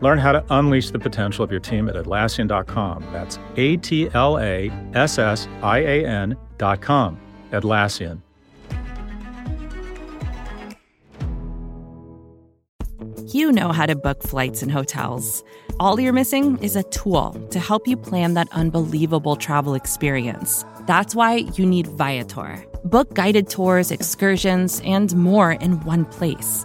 Learn how to unleash the potential of your team at Atlassian.com. That's A T L A S S I A N.com. Atlassian. You know how to book flights and hotels. All you're missing is a tool to help you plan that unbelievable travel experience. That's why you need Viator. Book guided tours, excursions, and more in one place.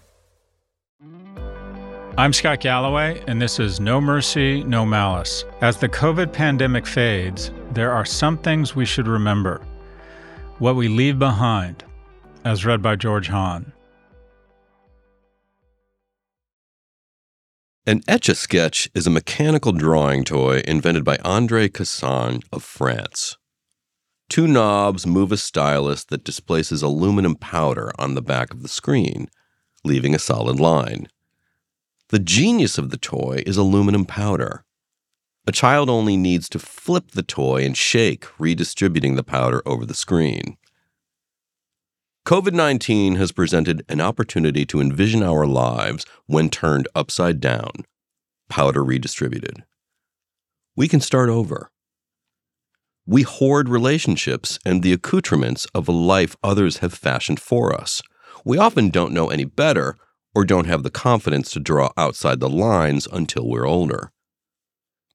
I'm Scott Galloway, and this is No Mercy, No Malice. As the COVID pandemic fades, there are some things we should remember. What we leave behind, as read by George Hahn. An Etch a Sketch is a mechanical drawing toy invented by Andre Cassagnes of France. Two knobs move a stylus that displaces aluminum powder on the back of the screen, leaving a solid line. The genius of the toy is aluminum powder. A child only needs to flip the toy and shake, redistributing the powder over the screen. COVID 19 has presented an opportunity to envision our lives when turned upside down, powder redistributed. We can start over. We hoard relationships and the accoutrements of a life others have fashioned for us. We often don't know any better or don't have the confidence to draw outside the lines until we're older.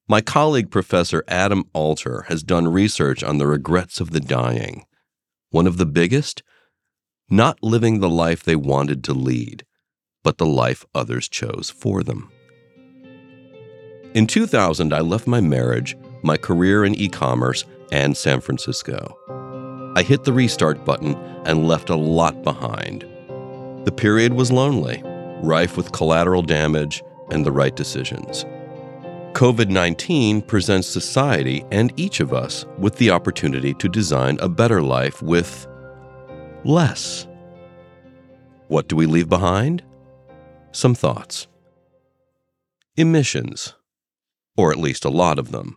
My colleague, Professor Adam Alter, has done research on the regrets of the dying. One of the biggest? not living the life they wanted to lead, but the life others chose for them. In 2000, I left my marriage, my career in e commerce, and San Francisco. I hit the restart button and left a lot behind. The period was lonely, rife with collateral damage and the right decisions. COVID 19 presents society and each of us with the opportunity to design a better life with less. What do we leave behind? Some thoughts. Emissions, or at least a lot of them.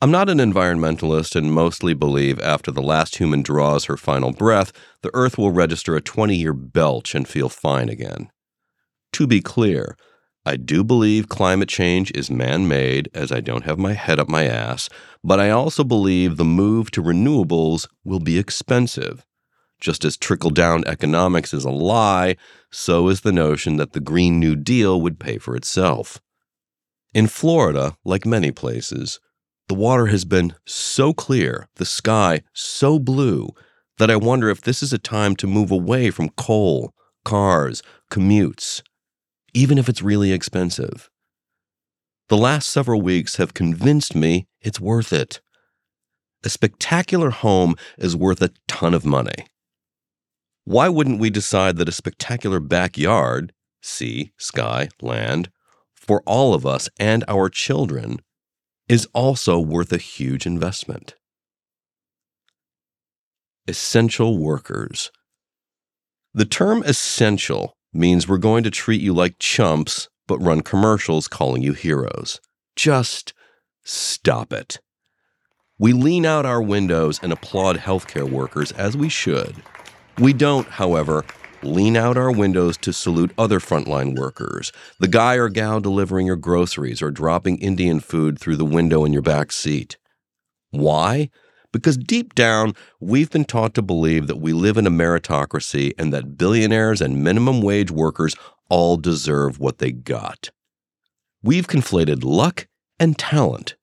I'm not an environmentalist and mostly believe after the last human draws her final breath, the Earth will register a 20 year belch and feel fine again. To be clear, I do believe climate change is man made, as I don't have my head up my ass, but I also believe the move to renewables will be expensive just as trickle down economics is a lie, so is the notion that the Green New Deal would pay for itself. In Florida, like many places, the water has been so clear, the sky so blue, that I wonder if this is a time to move away from coal, cars, commutes, even if it's really expensive. The last several weeks have convinced me it's worth it. A spectacular home is worth a ton of money. Why wouldn't we decide that a spectacular backyard, sea, sky, land, for all of us and our children is also worth a huge investment? Essential workers. The term essential means we're going to treat you like chumps but run commercials calling you heroes. Just stop it. We lean out our windows and applaud healthcare workers as we should. We don't, however, lean out our windows to salute other frontline workers, the guy or gal delivering your groceries or dropping Indian food through the window in your back seat. Why? Because deep down, we've been taught to believe that we live in a meritocracy and that billionaires and minimum wage workers all deserve what they got. We've conflated luck and talent,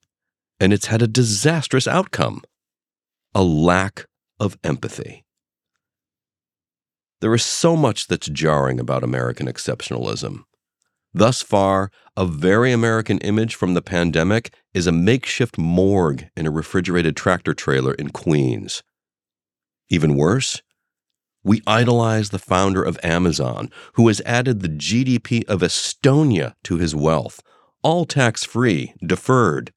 and it's had a disastrous outcome a lack of empathy. There is so much that's jarring about American exceptionalism. Thus far, a very American image from the pandemic is a makeshift morgue in a refrigerated tractor trailer in Queens. Even worse, we idolize the founder of Amazon, who has added the GDP of Estonia to his wealth, all tax free, deferred,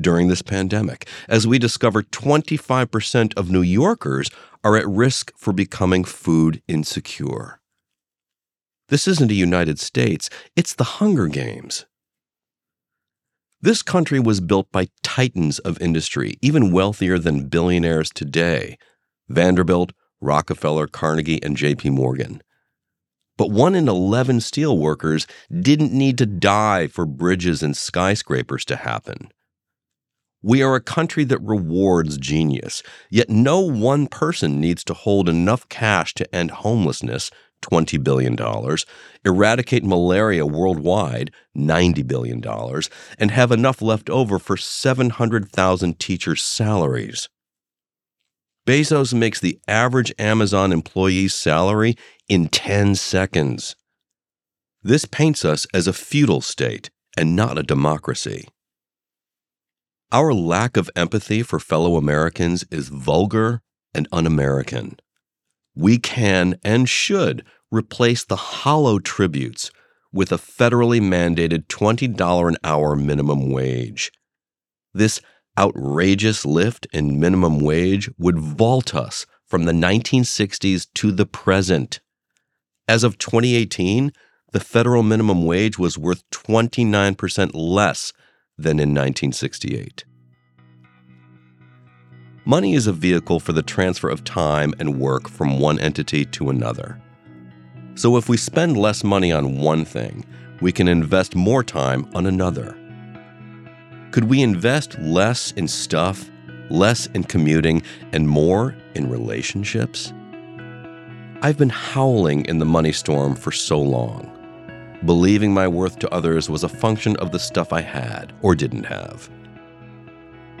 during this pandemic, as we discover 25% of New Yorkers are at risk for becoming food insecure. This isn't a United States, it's the Hunger Games. This country was built by titans of industry, even wealthier than billionaires today Vanderbilt, Rockefeller, Carnegie, and JP Morgan. But one in 11 steelworkers didn't need to die for bridges and skyscrapers to happen. We are a country that rewards genius, yet no one person needs to hold enough cash to end homelessness, $20 billion, eradicate malaria worldwide, $90 billion, and have enough left over for 700,000 teachers' salaries. Bezos makes the average Amazon employee's salary in 10 seconds. This paints us as a feudal state and not a democracy. Our lack of empathy for fellow Americans is vulgar and un American we can and should replace the hollow tributes with a federally mandated $20 an hour minimum wage. This outrageous lift in minimum wage would vault us from the 1960s to the present. As of 2018, the federal minimum wage was worth 29% less than in 1968. Money is a vehicle for the transfer of time and work from one entity to another. So if we spend less money on one thing, we can invest more time on another. Could we invest less in stuff, less in commuting, and more in relationships? I've been howling in the money storm for so long. Believing my worth to others was a function of the stuff I had or didn't have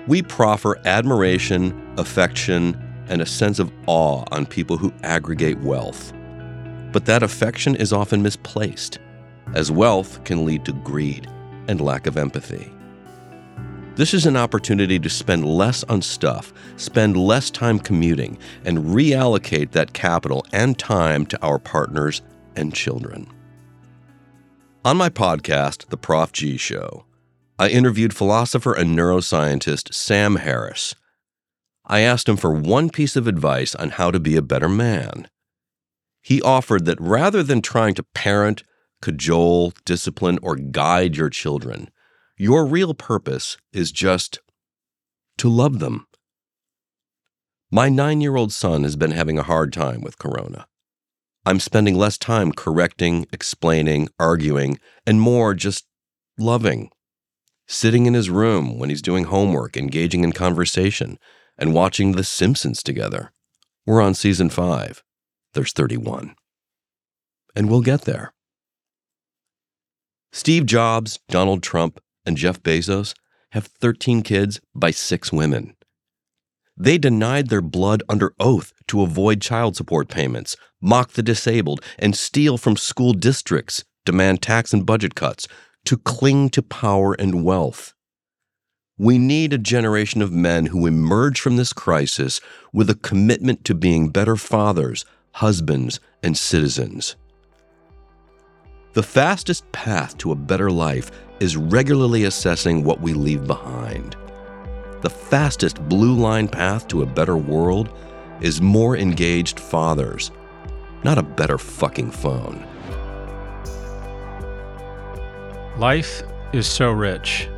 we proffer admiration, affection, and a sense of awe on people who aggregate wealth. But that affection is often misplaced, as wealth can lead to greed and lack of empathy. This is an opportunity to spend less on stuff, spend less time commuting, and reallocate that capital and time to our partners and children. On my podcast, The Prof G Show, I interviewed philosopher and neuroscientist Sam Harris. I asked him for one piece of advice on how to be a better man. He offered that rather than trying to parent, cajole, discipline, or guide your children, your real purpose is just to love them. My nine year old son has been having a hard time with Corona. I'm spending less time correcting, explaining, arguing, and more just loving sitting in his room when he's doing homework, engaging in conversation, and watching The Simpsons together. We're on season five. There's 31. And we'll get there. Steve Jobs, Donald Trump, and Jeff Bezos have 13 kids by six women. They denied their blood under oath to avoid child support payments, mock the disabled, and steal from school districts, demand tax and budget cuts, to cling to power and wealth. We need a generation of men who emerge from this crisis with a commitment to being better fathers, husbands, and citizens. The fastest path to a better life is regularly assessing what we leave behind. The fastest blue line path to a better world is more engaged fathers, not a better fucking phone. Life is so rich.